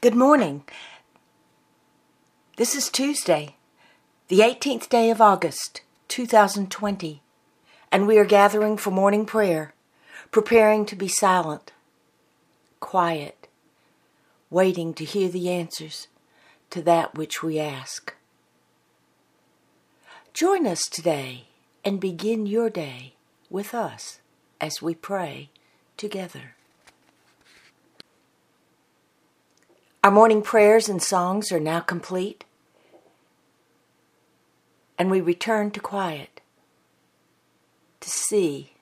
Good morning. This is Tuesday, the 18th day of August, 2020, and we are gathering for morning prayer, preparing to be silent, quiet, waiting to hear the answers to that which we ask. Join us today and begin your day with us as we pray together. Our morning prayers and songs are now complete, and we return to quiet to see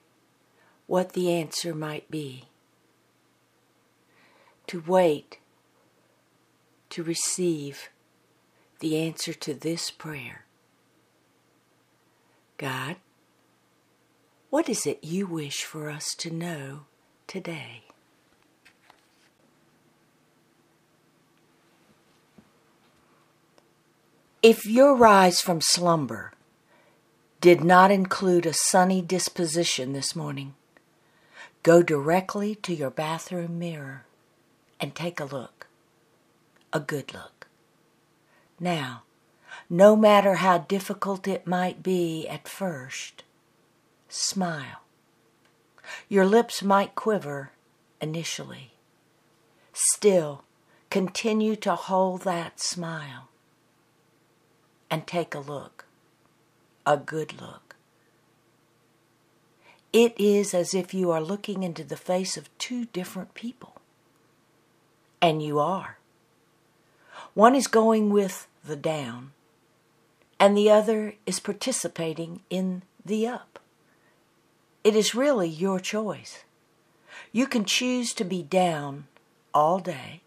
what the answer might be, to wait to receive the answer to this prayer. God, what is it you wish for us to know today? If your rise from slumber did not include a sunny disposition this morning, go directly to your bathroom mirror and take a look. A good look. Now, no matter how difficult it might be at first, smile. Your lips might quiver initially. Still, continue to hold that smile and take a look, a good look. It is as if you are looking into the face of two different people. And you are. One is going with the down, and the other is participating in the up. It is really your choice. You can choose to be down all day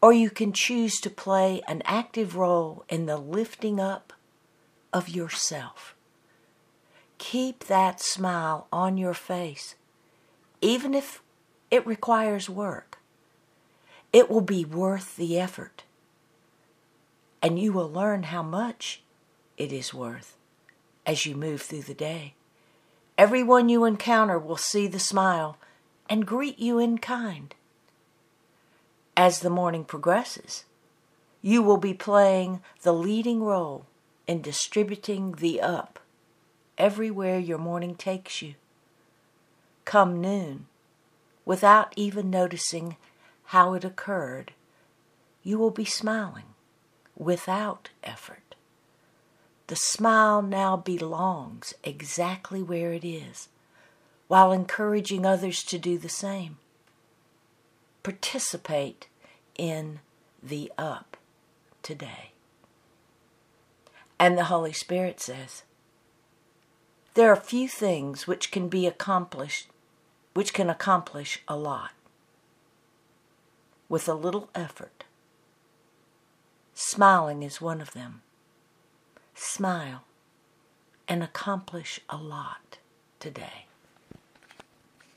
or you can choose to play an active role in the lifting up of yourself. Keep that smile on your face, even if it requires work. It will be worth the effort, and you will learn how much it is worth as you move through the day. Everyone you encounter will see the smile and greet you in kind as the morning progresses, you will be playing the leading role in distributing the up everywhere your morning takes you. Come noon, without even noticing how it occurred, you will be smiling without effort. The smile now belongs exactly where it is, while encouraging others to do the same participate in the up today. And the Holy Spirit says, there are few things which can be accomplished, which can accomplish a lot with a little effort. Smiling is one of them. Smile and accomplish a lot today.